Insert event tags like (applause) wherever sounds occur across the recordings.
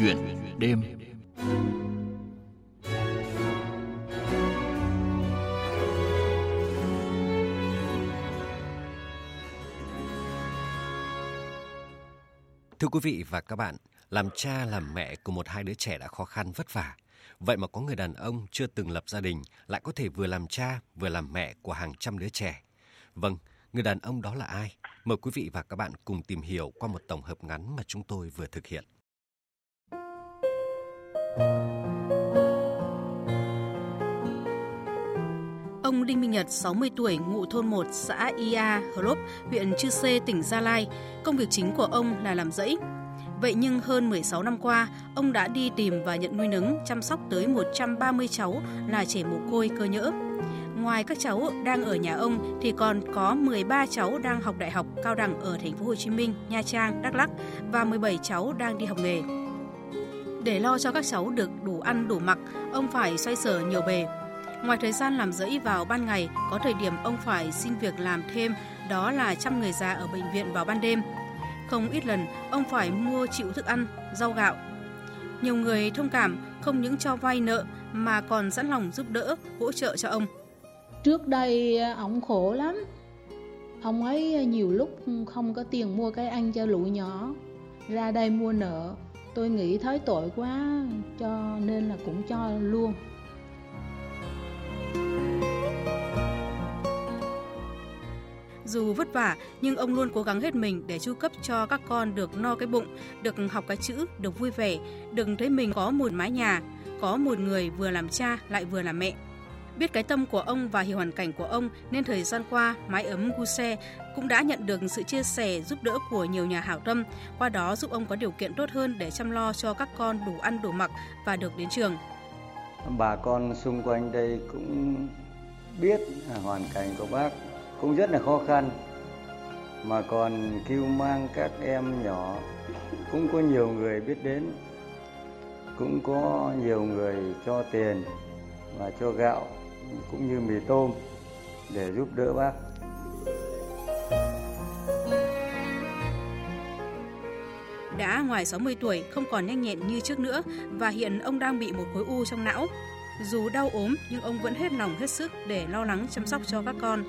Chuyện đêm Thưa quý vị và các bạn, làm cha làm mẹ của một hai đứa trẻ đã khó khăn vất vả. Vậy mà có người đàn ông chưa từng lập gia đình lại có thể vừa làm cha vừa làm mẹ của hàng trăm đứa trẻ. Vâng, người đàn ông đó là ai? Mời quý vị và các bạn cùng tìm hiểu qua một tổng hợp ngắn mà chúng tôi vừa thực hiện. Ông Đinh Minh Nhật, 60 tuổi, ngụ thôn 1, xã Ia, Hlop, huyện Chư Sê, tỉnh Gia Lai. Công việc chính của ông là làm rẫy. Vậy nhưng hơn 16 năm qua, ông đã đi tìm và nhận nuôi nấng, chăm sóc tới 130 cháu là trẻ mồ côi cơ nhỡ. Ngoài các cháu đang ở nhà ông thì còn có 13 cháu đang học đại học cao đẳng ở thành phố Hồ Chí Minh, Nha Trang, Đắk Lắk và 17 cháu đang đi học nghề. Để lo cho các cháu được đủ ăn đủ mặc, ông phải xoay sở nhiều bề. Ngoài thời gian làm rẫy vào ban ngày, có thời điểm ông phải xin việc làm thêm, đó là chăm người già ở bệnh viện vào ban đêm. Không ít lần, ông phải mua chịu thức ăn, rau gạo. Nhiều người thông cảm, không những cho vay nợ mà còn sẵn lòng giúp đỡ, hỗ trợ cho ông. Trước đây ông khổ lắm. Ông ấy nhiều lúc không có tiền mua cái ăn cho lũ nhỏ. Ra đây mua nợ. Tôi nghĩ thấy tội quá cho nên là cũng cho luôn. Dù vất vả nhưng ông luôn cố gắng hết mình để chu cấp cho các con được no cái bụng, được học cái chữ, được vui vẻ, đừng thấy mình có một mái nhà, có một người vừa làm cha lại vừa làm mẹ. Biết cái tâm của ông và hiểu hoàn cảnh của ông nên thời gian qua mái ấm gu cũng đã nhận được sự chia sẻ giúp đỡ của nhiều nhà hảo tâm, qua đó giúp ông có điều kiện tốt hơn để chăm lo cho các con đủ ăn đủ mặc và được đến trường. Bà con xung quanh đây cũng biết hoàn cảnh của bác cũng rất là khó khăn mà còn kêu mang các em nhỏ cũng có nhiều người biết đến cũng có nhiều người cho tiền và cho gạo cũng như mì tôm để giúp đỡ bác đã ngoài 60 tuổi, không còn nhanh nhẹn như trước nữa và hiện ông đang bị một khối u trong não. Dù đau ốm nhưng ông vẫn hết lòng hết sức để lo lắng chăm sóc cho các con.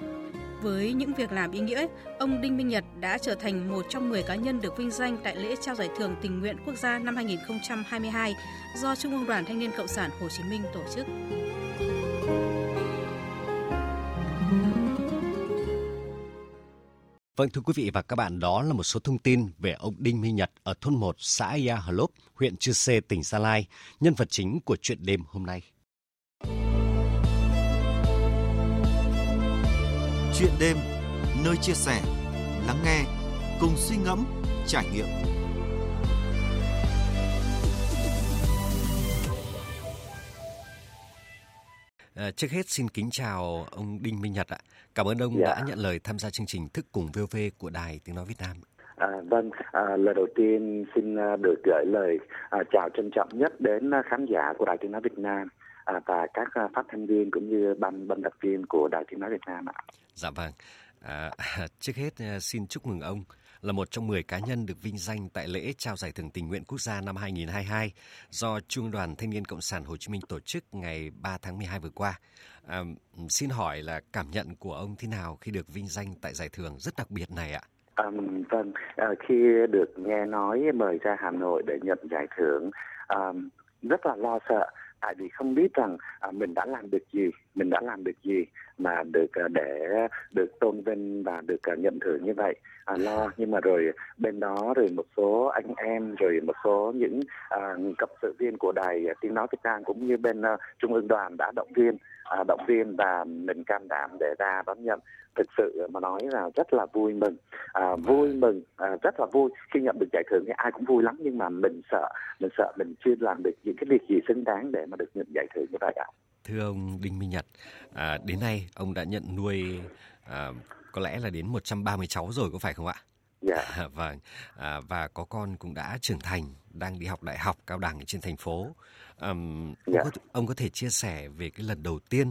Với những việc làm ý nghĩa, ông Đinh Minh Nhật đã trở thành một trong 10 cá nhân được vinh danh tại lễ trao giải thưởng tình nguyện quốc gia năm 2022 do Trung ương Đoàn Thanh niên Cộng sản Hồ Chí Minh tổ chức. Vâng thưa quý vị và các bạn, đó là một số thông tin về ông Đinh Minh Nhật ở thôn 1 xã Ia Hà Lốp, huyện Chư Sê, tỉnh Gia Lai, nhân vật chính của chuyện đêm hôm nay. Chuyện đêm, nơi chia sẻ, lắng nghe, cùng suy ngẫm, trải nghiệm. À, trước hết xin kính chào ông Đinh Minh Nhật ạ. Cảm ơn ông dạ. đã nhận lời tham gia chương trình Thức cùng VOV của Đài Tiếng Nói Việt Nam. À, vâng, à, lời đầu tiên xin à, được gửi lời à, chào trân trọng nhất đến à, khán giả của Đài Tiếng Nói Việt Nam à, và các à, phát thanh viên cũng như ban biên tập viên của Đài Tiếng Nói Việt Nam ạ. Dạ vâng. À, (laughs) trước hết xin chúc mừng ông là một trong 10 cá nhân được vinh danh tại lễ trao giải thưởng tình nguyện quốc gia năm 2022 do Trung đoàn Thanh niên Cộng sản Hồ Chí Minh tổ chức ngày 3 tháng 12 vừa qua. À, xin hỏi là cảm nhận của ông thế nào khi được vinh danh tại giải thưởng rất đặc biệt này ạ? À, vâng, à, khi được nghe nói mời ra Hà Nội để nhận giải thưởng, à, rất là lo sợ tại vì không biết rằng à, mình đã làm được gì mình đã làm được gì mà được ờ, để được tôn vinh và được ờ, nhận thưởng như vậy. À, lo nhưng mà rồi bên đó rồi một số anh em rồi một số những à, cặp sự viên của đài tiếng nói việt nam cũng như bên uh, trung ương đoàn đã động viên à, động viên và mình can đảm để ra đón nhận. Thực sự mà nói là rất là vui mừng à, vui mừng à, rất là vui khi nhận được giải thưởng thì ai cũng vui lắm nhưng mà mình sợ mình sợ mình chưa làm được những cái việc gì xứng đáng để mà được nhận giải thưởng như vậy ạ thưa ông Đinh Minh Nhật à, đến nay ông đã nhận nuôi à, có lẽ là đến 130 cháu rồi có phải không ạ? Dạ. À, (laughs) vâng. À, và có con cũng đã trưởng thành, đang đi học đại học cao đẳng trên thành phố. Um, dạ. ông, có, ông có thể chia sẻ về cái lần đầu tiên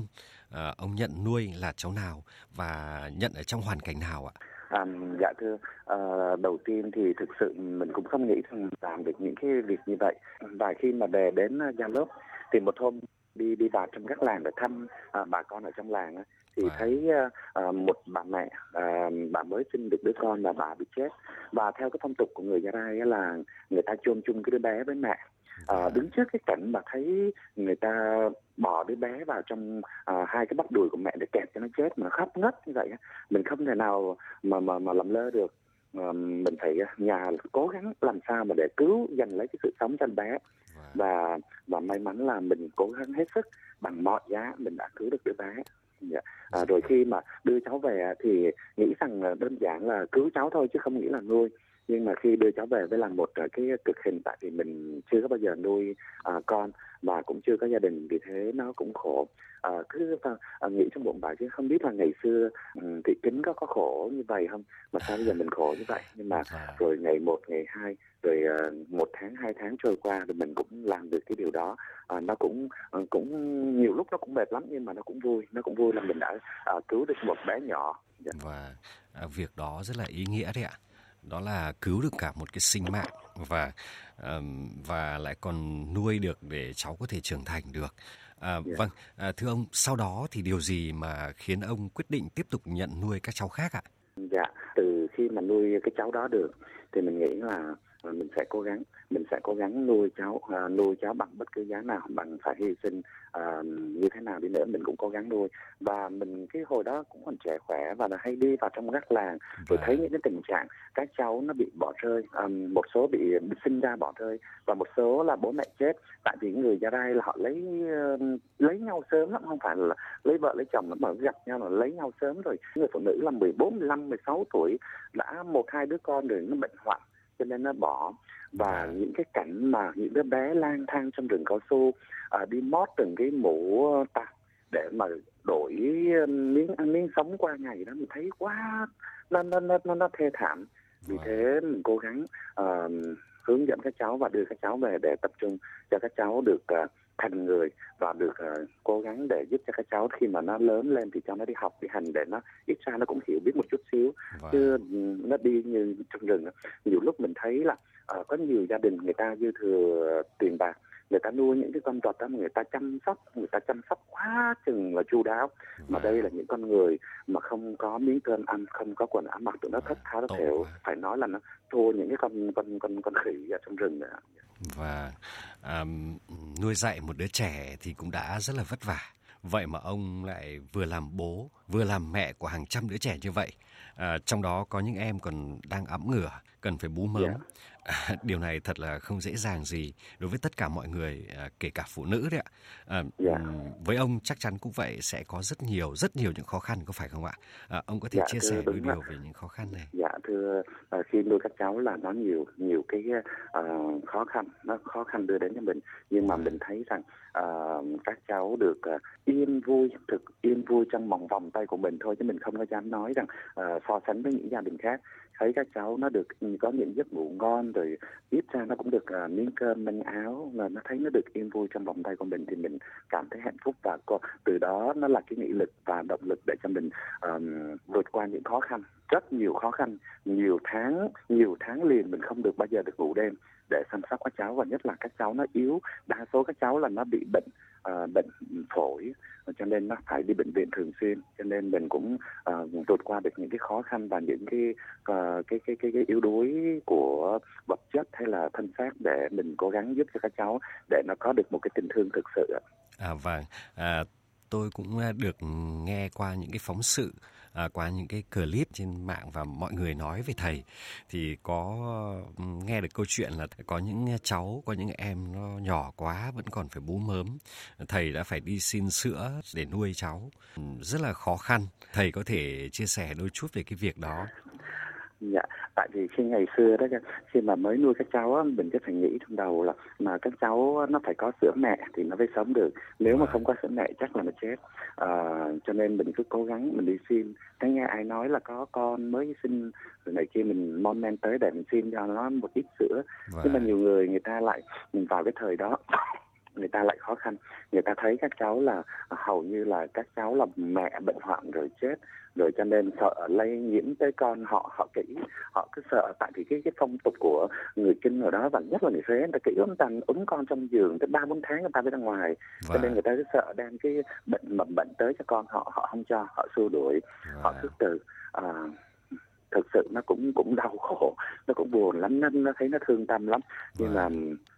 uh, ông nhận nuôi là cháu nào và nhận ở trong hoàn cảnh nào ạ? À, dạ thưa, à, đầu tiên thì thực sự mình cũng không nghĩ rằng làm được những cái việc như vậy. Và khi mà về đến Gia Lốp thì một hôm đi đi vào trong các làng để thăm à, bà con ở trong làng thì wow. thấy à, một bà mẹ à, bà mới sinh được đứa con và bà bị chết. Và theo cái phong tục của người Gia Rai là người ta chôn chung cái đứa bé với mẹ. À, đứng trước cái cảnh mà thấy người ta bỏ đứa bé vào trong à, hai cái bắp đùi của mẹ để kẹp cho nó chết mà nó khóc ngất như vậy mình không thể nào mà mà mà làm lơ được. À, mình phải nhà cố gắng làm sao mà để cứu giành lấy cái sự sống cho bé và và may mắn là mình cố gắng hết sức bằng mọi giá mình đã cứu được đứa bé. Dạ. à, rồi khi mà đưa cháu về thì nghĩ rằng đơn giản là cứu cháu thôi chứ không nghĩ là nuôi. Nhưng mà khi đưa cháu về với là một cái cực hình tại vì mình chưa có bao giờ nuôi à, con và cũng chưa có gia đình vì thế nó cũng khổ. À, cứ à, nghĩ trong bụng bà chứ không biết là ngày xưa um, thị kính có có khổ như vậy không? Mà sao bây giờ mình khổ như vậy? Nhưng mà dạ. rồi ngày một ngày hai rồi uh, một tháng hai tháng trôi qua rồi mình cũng làm được cái điều đó à, nó cũng uh, cũng nhiều lúc nó cũng mệt lắm nhưng mà nó cũng vui nó cũng vui là mình đã uh, cứu được một bé nhỏ dạ. và uh, việc đó rất là ý nghĩa đấy ạ đó là cứu được cả một cái sinh mạng và và lại còn nuôi được để cháu có thể trưởng thành được. À, yeah. Dạ. Vâng, à, thưa ông, sau đó thì điều gì mà khiến ông quyết định tiếp tục nhận nuôi các cháu khác ạ? Dạ, từ khi mà nuôi cái cháu đó được thì mình nghĩ là mình sẽ cố gắng mình sẽ cố gắng nuôi cháu uh, nuôi cháu bằng bất cứ giá nào bằng phải hy sinh uh, như thế nào đi nữa mình cũng cố gắng nuôi. Và mình cái hồi đó cũng còn trẻ khỏe và là hay đi vào trong các làng. Rồi thấy những cái tình trạng các cháu nó bị bỏ rơi um, một số bị, sinh ra bỏ rơi và một số là bố mẹ chết. Tại vì người gia rai là họ lấy uh, lấy nhau sớm lắm không phải là lấy vợ lấy chồng mà gặp nhau là lấy nhau sớm rồi. Người phụ nữ là 14, 15, 16 tuổi đã một hai đứa con rồi nó bệnh hoạn cho nên nó bỏ và à. những cái cảnh mà những đứa bé lang thang trong rừng cao su à, đi mót từng cái mũ tạc để mà đổi miếng ăn miếng sống qua ngày đó mình thấy quá nó nó nó nó, nó thê thảm vì wow. thế mình cố gắng uh, hướng dẫn các cháu và đưa các cháu về để tập trung cho các cháu được uh, thành người và được uh, cố gắng để giúp cho các cháu khi mà nó lớn lên thì cho nó đi học đi hành để nó ít ra nó cũng hiểu biết một chút xíu wow. chứ nó đi như trong rừng nhiều lúc mình thấy là uh, có nhiều gia đình người ta dư thừa tiền bạc người ta nuôi những cái con vật đó người ta chăm sóc người ta chăm sóc quá chừng là chu đáo. Mà đây là những con người mà không có miếng cơm ăn không có quần áo mặc tụi nó thất tháo nó thểu. phải nói là nó thua những cái con con con con khỉ ở trong rừng nữa và um, nuôi dạy một đứa trẻ thì cũng đã rất là vất vả. Vậy mà ông lại vừa làm bố vừa làm mẹ của hàng trăm đứa trẻ như vậy. À, trong đó có những em còn đang ấm ngửa cần phải bú mớm yeah. Dạ. (laughs) Điều này thật là không dễ dàng gì đối với tất cả mọi người à, kể cả phụ nữ đấy ạ. À, yeah. Dạ. với ông chắc chắn cũng vậy sẽ có rất nhiều rất nhiều những khó khăn có phải không ạ? À, ông có thể dạ, chia sẻ đôi điều về những khó khăn này. Dạ thưa uh, khi nuôi các cháu là nó nhiều nhiều cái uh, khó khăn nó khó khăn đưa đến cho mình. Nhưng mà mình thấy rằng uh, các cháu được uh, yên vui thực yên vui trong vòng vòng tay của mình thôi chứ mình không có dám nói rằng uh, so sánh với những gia đình khác. Thấy các cháu nó được ừ, có những giấc ngủ ngon rồi ít ra nó cũng được uh, miếng cơm manh áo là nó thấy nó được yên vui trong vòng tay của mình thì mình cảm thấy hạnh phúc. Và có, từ đó nó là cái nghị lực và động lực để cho mình um, vượt qua những khó khăn rất nhiều khó khăn nhiều tháng nhiều tháng liền mình không được bao giờ được ngủ đêm để chăm sóc các cháu và nhất là các cháu nó yếu đa số các cháu là nó bị bệnh uh, bệnh phổi cho nên nó phải đi bệnh viện thường xuyên cho nên mình cũng uh, vượt qua được những cái khó khăn và những cái uh, cái, cái cái cái yếu đuối của vật chất hay là thân xác để mình cố gắng giúp cho các cháu để nó có được một cái tình thương thực sự à vâng. À, tôi cũng được nghe qua những cái phóng sự à, qua những cái clip trên mạng và mọi người nói về thầy thì có ừ, nghe được câu chuyện là có những cháu có những em nó nhỏ quá vẫn còn phải bú mớm. Thầy đã phải đi xin sữa để nuôi cháu. Ừ, rất là khó khăn. Thầy có thể chia sẻ đôi chút về cái việc đó. Dạ, tại vì khi ngày xưa đó khi mà mới nuôi các cháu á, mình cứ phải nghĩ trong đầu là mà các cháu nó phải có sữa mẹ thì nó mới sống được. Nếu mà không có sữa mẹ chắc là nó chết. À, cho nên mình cứ cố gắng mình đi xin. Thấy nghe ai nói là có con mới sinh rồi này kia mình mon men tới để mình xin cho nó một ít sữa. Nhưng mà nhiều người người ta lại mình vào cái thời đó (laughs) người ta lại khó khăn người ta thấy các cháu là hầu như là các cháu là mẹ bệnh hoạn rồi chết rồi cho nên sợ lây nhiễm tới con họ họ kỹ họ cứ sợ. Tại vì cái cái phong tục của người kinh ở đó và nhất là người huế người ta kỹ lắm ta ấm con trong giường tới ba bốn tháng người ta mới ra ngoài. Và... cho nên người ta cứ sợ đem cái bệnh mầm bệnh tới cho con họ họ không cho họ xua đuổi và... họ cứ từ. À, thực sự nó cũng cũng đau khổ nó cũng buồn lắm nó, nó thấy nó thương tâm lắm. Nhưng mà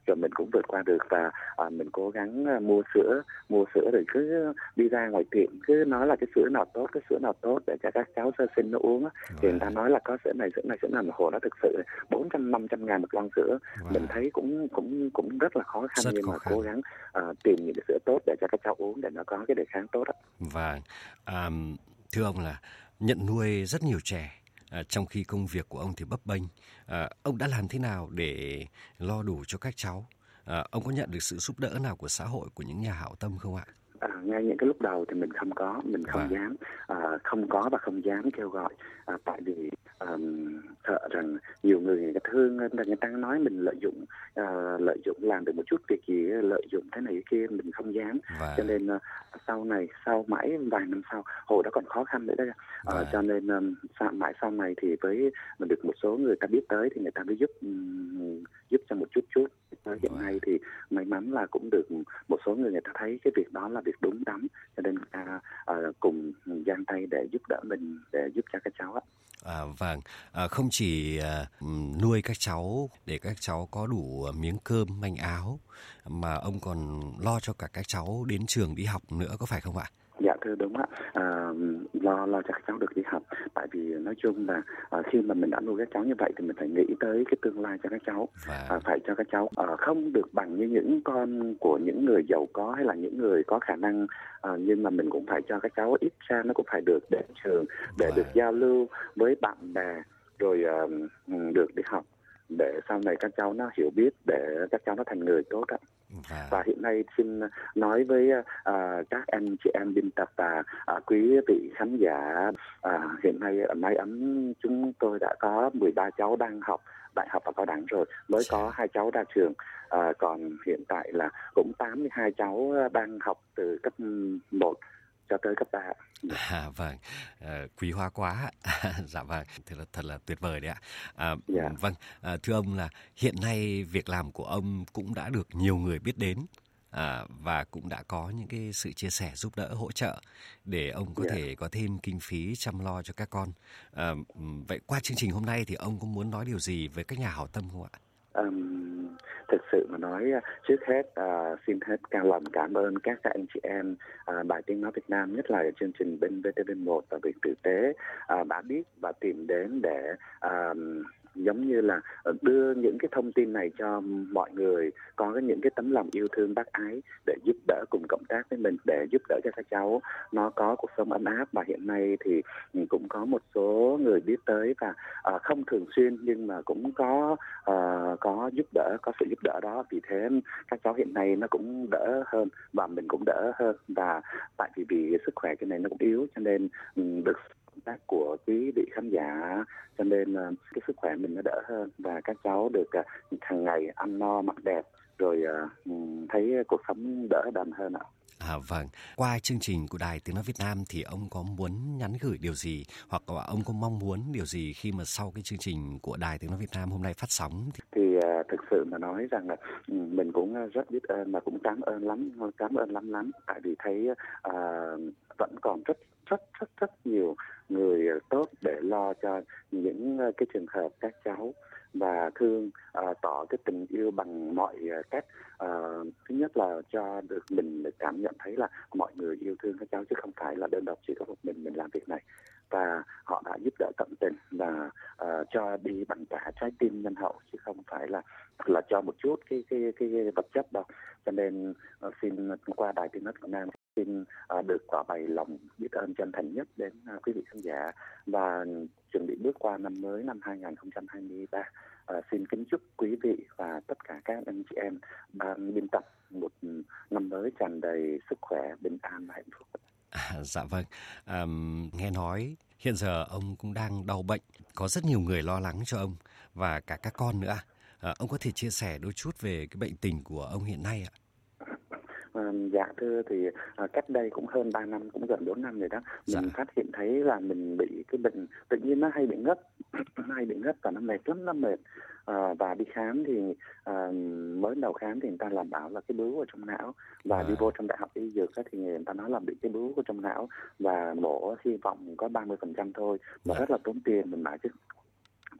rồi mình cũng vượt qua được và à, mình cố gắng à, mua sữa mua sữa rồi cứ đi ra ngoài tiệm cứ nói là cái sữa nào tốt cái sữa nào tốt để cho các cháu sơ sinh nó uống thì người ta nói là có sữa này sữa này sữa nào mà hồ nó thực sự bốn trăm năm trăm ngàn một lon sữa. Wow. mình thấy cũng cũng cũng rất là khó khăn rất nhưng khó mà khăn. cố gắng uh, tìm những cái sữa tốt để cho các cháu uống để nó có cái đề kháng tốt đó. Và um, thưa ông là nhận nuôi rất nhiều trẻ à, trong khi công việc của ông thì bấp bênh. À, ông đã làm thế nào để lo đủ cho các cháu? À, ông có nhận được sự giúp đỡ nào của xã hội, của những nhà hảo tâm không ạ? À, ngay những cái lúc đầu thì mình không có, mình không vâng. dám, à, không có và không dám kêu gọi, à, tại vì um, sợ rằng nhiều người người ta thương là người ta nói mình lợi dụng uh, lợi dụng làm được một chút việc gì lợi dụng cái này cái kia mình không dám. Và... cho nên uh, sau này sau mãi vài năm sau hồi đó còn khó khăn nữa đó. Uh, cho nên um, sau, mãi sau này thì với mình được một số người ta biết tới thì người ta mới giúp um, giúp cho một chút chút. Hiện nay thì may mắn là cũng được một số người người ta thấy cái việc đó là việc đúng đắn cho nên người ta uh, cùng giang tay để giúp đỡ mình để giúp cho các cháu á À, vâng, à, không chỉ à, nuôi các cháu để các cháu có đủ miếng cơm manh áo mà ông còn lo cho cả các cháu đến trường đi học nữa có phải không ạ? Đúng ạ. À, lo lo cho các cháu được đi học. Tại vì nói chung là à, khi mà mình đã nuôi các cháu như vậy thì mình phải nghĩ tới cái tương lai cho các cháu. Và... À, phải cho các cháu à, không được bằng như những con của những người giàu có hay là những người có khả năng à, nhưng mà mình cũng phải cho các cháu ít ra nó cũng phải được đến trường để và... được giao lưu với bạn bè rồi uh, được đi học để sau này các cháu nó hiểu biết để các cháu nó thành người tốt ạ. À. Và hiện nay xin nói với uh, các anh chị em biên tập và uh, quý vị khán giả uh, hiện nay ở mái ấm chúng tôi đã có 13 cháu đang học đại học và cao đẳng rồi mới có hai cháu ra trường à, còn hiện tại là cũng 82 cháu đang học từ cấp 1 cho tới cấp 3. À, vâng, à, quý hóa quá. (laughs) dạ vâng, thật là thật là tuyệt vời đấy ạ. À, dạ. Vâng, à, thưa ông là hiện nay việc làm của ông cũng đã được nhiều người biết đến à, và cũng đã có những cái sự chia sẻ giúp đỡ hỗ trợ để ông có yeah. Dạ. thể có thêm kinh phí chăm lo cho các con. À, vậy qua chương trình hôm nay thì ông có muốn nói điều gì với các nhà hảo tâm không ạ? Um, thực sự mà nói à, trước hết uh, xin hết cao lòng cảm ơn các anh chị em uh, bài tiếng nói Việt Nam nhất là chương trình bên VTV1 và việc tử tế. Uh, đã biết và tìm đến để uh, giống như là ờ, đưa những cái thông tin này cho mọi người có những cái tấm lòng yêu thương bác ái để giúp đỡ cùng cộng tác với mình để giúp đỡ cho các cháu. Nó có cuộc sống ấm áp và hiện nay thì ừ, cũng có một số người biết tới và uh, không thường xuyên nhưng mà cũng có uh, có giúp đỡ có sự giúp đỡ đó. Vì thế các cháu hiện nay nó cũng đỡ hơn và mình cũng đỡ hơn. Và tại vì vì sức khỏe cái này nó cũng yếu cho nên um, được tác của quý vị khán giả cho nên uh, cái sức khỏe mình nó đỡ hơn và các cháu được uh, hàng ngày ăn no mặc đẹp rồi uh, thấy cuộc sống đỡ đần hơn ạ. À, vâng, qua chương trình của Đài Tiếng Nói Việt Nam thì ông có muốn nhắn gửi điều gì hoặc là ông có mong muốn điều gì khi mà sau cái chương trình của Đài Tiếng Nói Việt Nam hôm nay phát sóng? Thì, thì uh, thực sự mà nói rằng là mình cũng rất biết ơn và cũng cảm ơn lắm, cảm ơn lắm lắm tại vì thấy uh, vẫn còn rất rất rất rất nhiều người tốt để lo cho những ờ, cái trường hợp các cháu. Và thương uh, tỏ cái tình yêu bằng mọi uh, cách uh, thứ nhất là cho được mình cảm nhận thấy là mọi người yêu thương các cháu chứ không phải là đơn độc chỉ có một mình mình làm việc này và họ đã giúp đỡ tận tình và uh, ờ, cho đi bằng cả trái tim nhân hậu chứ không phải là là cho một chút cái cái cái vật chất đâu. Cho nên uh, xin qua đài tiếng nói Việt Nam xin uh, được tỏ bày lòng biết ơn chân thành nhất đến uh, quý vị khán giả. Và chuẩn bị bước qua năm mới năm 2023 uh, xin kính chúc quý vị và tất cả các anh chị em ban biên tập một ừ, năm mới tràn đầy sức khỏe bình an và hạnh phúc. À, dạ vâng, à, nghe nói hiện giờ ông cũng đang đau bệnh, có rất nhiều người lo lắng cho ông và cả các con nữa. À, ông có thể chia sẻ đôi chút về cái bệnh tình của ông hiện nay ạ? Dạ thưa thì uh, cách đây cũng hơn 3 năm cũng gần 4 năm rồi đó mình dạ. phát hiện thấy là mình bị cái bệnh tự nhiên nó hay bị ngất (clears throat) hay bị ngất và nó mệt lắm nó mệt à, và đi khám thì à, mới đầu khám thì người ta làm bảo là cái bướu ở trong não và à. đi vô trong đại học y dược thì người ta nói là bị cái bướu ở trong não và mổ hy vọng có 30% thôi và à. rất là tốn tiền mình bảo chứ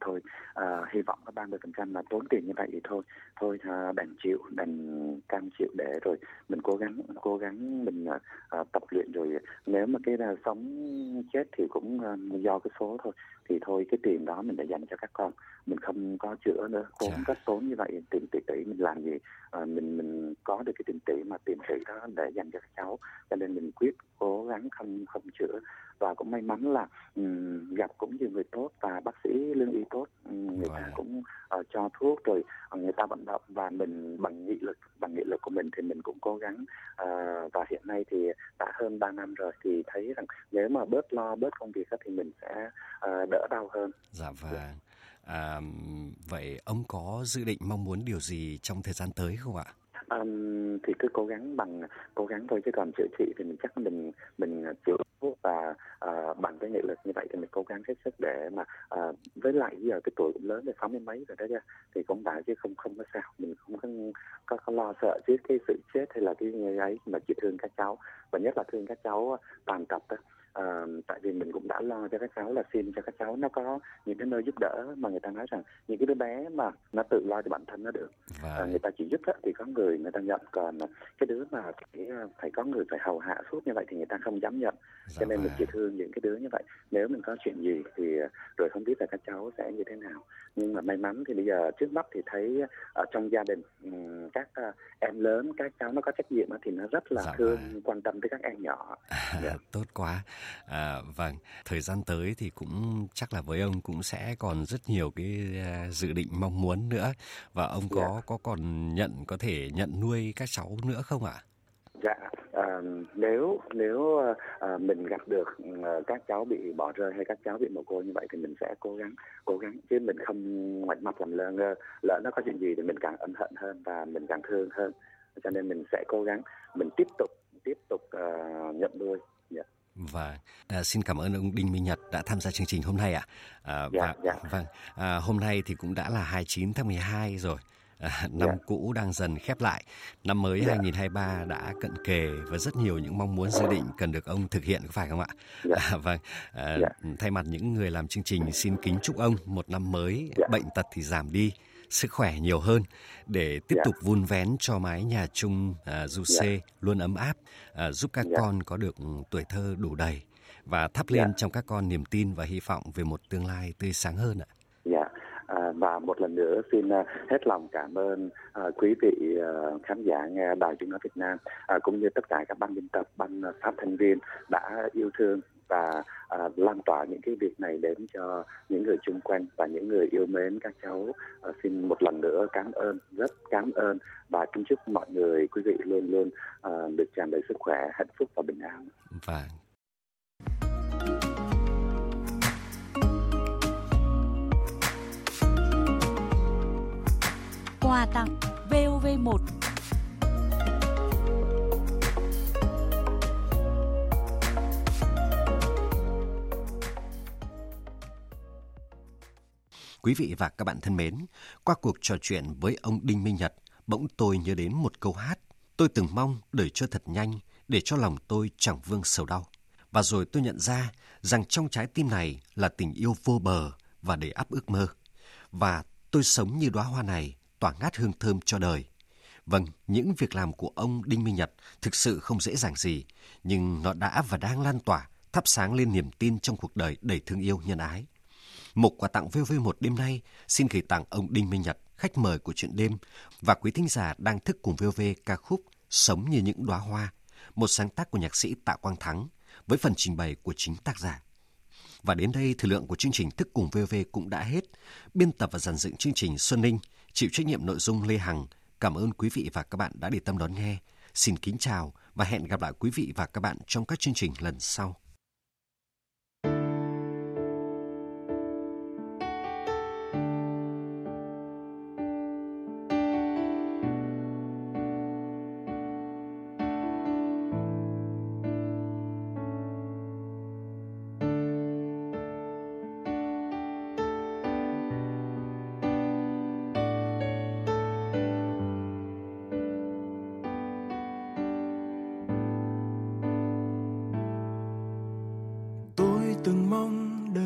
thôi. À, hy vọng có 30 phần trăm là tốn tiền như vậy thì thôi. Thôi à, đành chịu đành cam chịu để rồi mình cố gắng cố gắng mình à, tập luyện rồi nếu mà cái là sống chết thì cũng à, do cái số thôi. Thì thôi cái tiền đó mình để dành cho các con. Mình không có chữa nữa. Tốn rất tốn như vậy tiền tỷ tỷ mình làm gì? À, mình mình có được cái tiền tỷ mà tiền tỷ đó để dành cho các cháu. Cho nên mình quyết cố gắng không không chữa và cũng may mắn là um, gặp cũng nhiều người tốt và bác sĩ lương y tốt um, người ta cũng uh, cho thuốc rồi uh, người ta vận động và mình bằng nghị lực bằng nghị lực của mình thì mình cũng cố gắng uh, và hiện nay thì đã hơn 3 năm rồi thì thấy rằng nếu mà bớt lo bớt công việc thì mình sẽ uh, đỡ đau hơn. Dạ vâng. À, vậy ông có dự định mong muốn điều gì trong thời gian tới không ạ? Um, thì cứ cố gắng bằng cố gắng thôi chứ còn chữa trị thì mình chắc mình mình chữa và uh, bằng cái nghị lực như vậy thì mình cố gắng hết sức để mà uh, với lại giờ cái tuổi cũng lớn rồi sáu mươi mấy rồi đó chứ thì cũng đã chứ không không có sao mình không có, có, có lo sợ chứ cái sự chết hay là cái người ấy mà chỉ thương các cháu và nhất là thương các cháu ờ, toàn tập đó à, tại vì mình cũng đã lo cho các cháu là xin cho các cháu nó có những cái nơi giúp đỡ mà người ta nói rằng những cái đứa bé mà nó tự lo cho bản thân nó được. Và... à, người ta chỉ giúp đó, thì có người người ta nhận còn cái đứa mà phải, phải có người phải hầu hạ suốt như vậy thì người ta không dám nhận. Dạ cho nên mình chỉ thương những cái đứa như vậy. Nếu mình có chuyện gì thì rồi không biết là các cháu sẽ như thế nào nhưng mà may mắn thì bây giờ trước mắt thì thấy ở trong gia đình các em lớn các cháu nó có trách nhiệm thì nó rất là dạ thương và... quan tâm tới các em nhỏ à, yeah. (laughs) tốt quá À, vâng, thời gian tới thì cũng chắc là với ông cũng sẽ còn rất nhiều cái uh, dự định mong muốn nữa và ông có yeah. Dạ. có còn nhận có thể nhận nuôi các cháu nữa không ạ? Dạ, à, nếu nếu à, mình gặp được à, các cháu bị bỏ rơi hay các cháu bị mồ côi như vậy thì mình sẽ cố gắng cố gắng chứ mình không ngoảnh mặt làm lơ ngơ lỡ nó có chuyện gì thì mình càng ân hận hơn và mình càng thương hơn cho nên mình sẽ cố gắng mình tiếp tục tiếp tục uh, nhận nuôi yeah. Dạ. Và à, xin cảm ơn ông Đinh Minh Nhật đã tham gia chương trình hôm nay ạ. À, dạ, và dạ. vâng, à, hôm nay thì cũng đã là 29 tháng 12 rồi. À, năm dạ. cũ đang dần khép lại. Năm mới dạ. 2023 đã cận kề với rất nhiều những mong muốn dự định cần được ông thực hiện có phải không ạ? Dạ. À, vâng. À. Thay mặt những người làm chương trình xin kính chúc ông một năm mới bệnh tật thì giảm đi, sức khỏe nhiều hơn để tiếp yeah. Tục vun vén cho mái nhà chung à, du yeah. Dạ. luôn ấm áp, à, giúp các yeah. Con có được tuổi thơ đủ đầy và thắp lên yeah. trong các con niềm tin và hy vọng về một tương lai tươi sáng hơn ạ. Và một lần nữa xin à, hết lòng cảm ơn à, quý vị à, khán giả nghe đài tiếng nói Việt Nam cũng như tất cả các ban biên tập, ban phát thanh viên đã yêu thương và à, lan tỏa những cái việc này đến cho những người chung quanh và những người yêu mến các cháu. À, xin một lần nữa cảm ơn rất cảm ơn và kính chúc mọi người quý vị luôn luôn à, được tràn đầy sức khỏe hạnh phúc và bình an. Và quà tặng VOV1 Quý vị và các bạn thân mến, qua cuộc trò chuyện với ông Đinh Minh Nhật, bỗng tôi nhớ đến một câu hát. Tôi từng mong đời cho thật nhanh, để cho lòng tôi chẳng vương sầu đau. Và rồi tôi nhận ra rằng trong trái tim này là tình yêu vô bờ và đầy áp ước mơ. Và tôi sống như đóa hoa này, tỏa ngát hương thơm cho đời. Vâng, những việc làm của ông Đinh Minh Nhật thực sự không dễ dàng gì, nhưng nó đã và đang lan tỏa, thắp sáng lên niềm tin trong cuộc đời đầy thương yêu nhân ái. Một quà tặng VV1 đêm nay xin gửi tặng ông Đinh Minh Nhật, khách mời của chuyện đêm và quý thính giả đang thức cùng VV ca khúc Sống như những đóa hoa, một sáng tác của nhạc sĩ Tạ Quang Thắng với phần trình bày của chính tác giả. Và đến đây thời lượng của chương trình Thức cùng VV cũng đã hết. Biên tập và dàn dựng chương trình Xuân Ninh, chịu trách nhiệm nội dung Lê Hằng. Cảm ơn quý vị và các bạn đã để tâm đón nghe. Xin kính chào và hẹn gặp lại quý vị và các bạn trong các chương trình lần sau.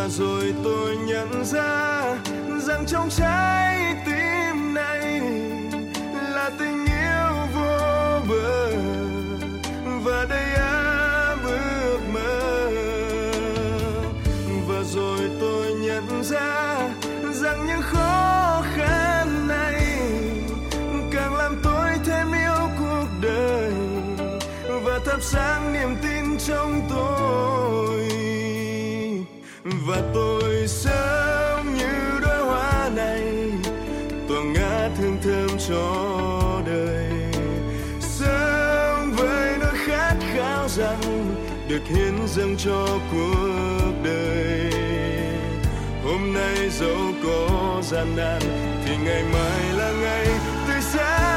và rồi tôi nhận ra rằng trong trái tim này là tình yêu vô bờ. Và đây ấm ước mơ. Và rồi tôi nhận ra rằng những khó khăn này càng làm tôi thêm yêu cuộc đời. Và thắp sáng niềm tin trong tôi. Khao được hiến dâng cho cuộc đời. Hôm nay dẫu có gian nan thì ngày mai là ngày tươi sáng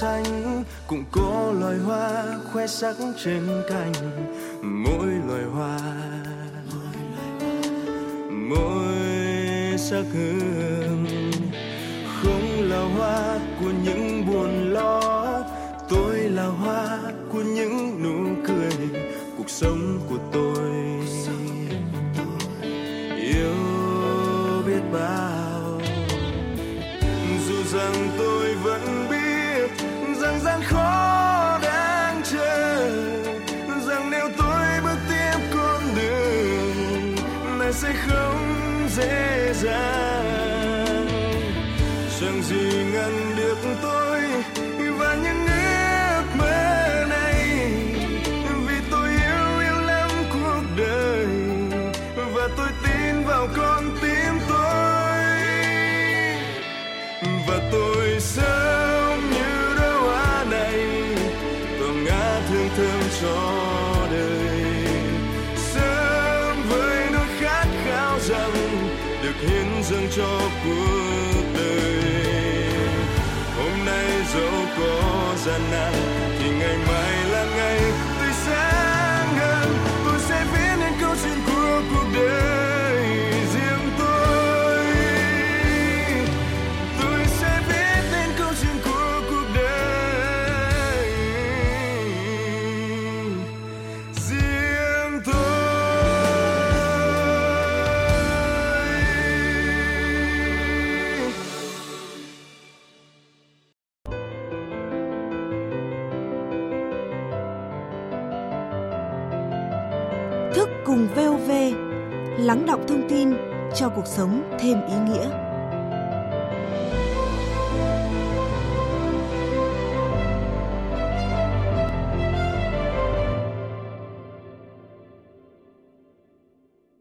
xanh cũng có loài hoa khoe sắc trên cành. Mỗi loài hoa, mỗi sắc hương không là hoa của những buồn lo. Tôi là hoa của những nụ cười, cuộc sống của tôi yêu biết bao. Dù rằng tôi gian. Chẳng gì ngăn được tôi. Cuộc sống thêm ý nghĩa.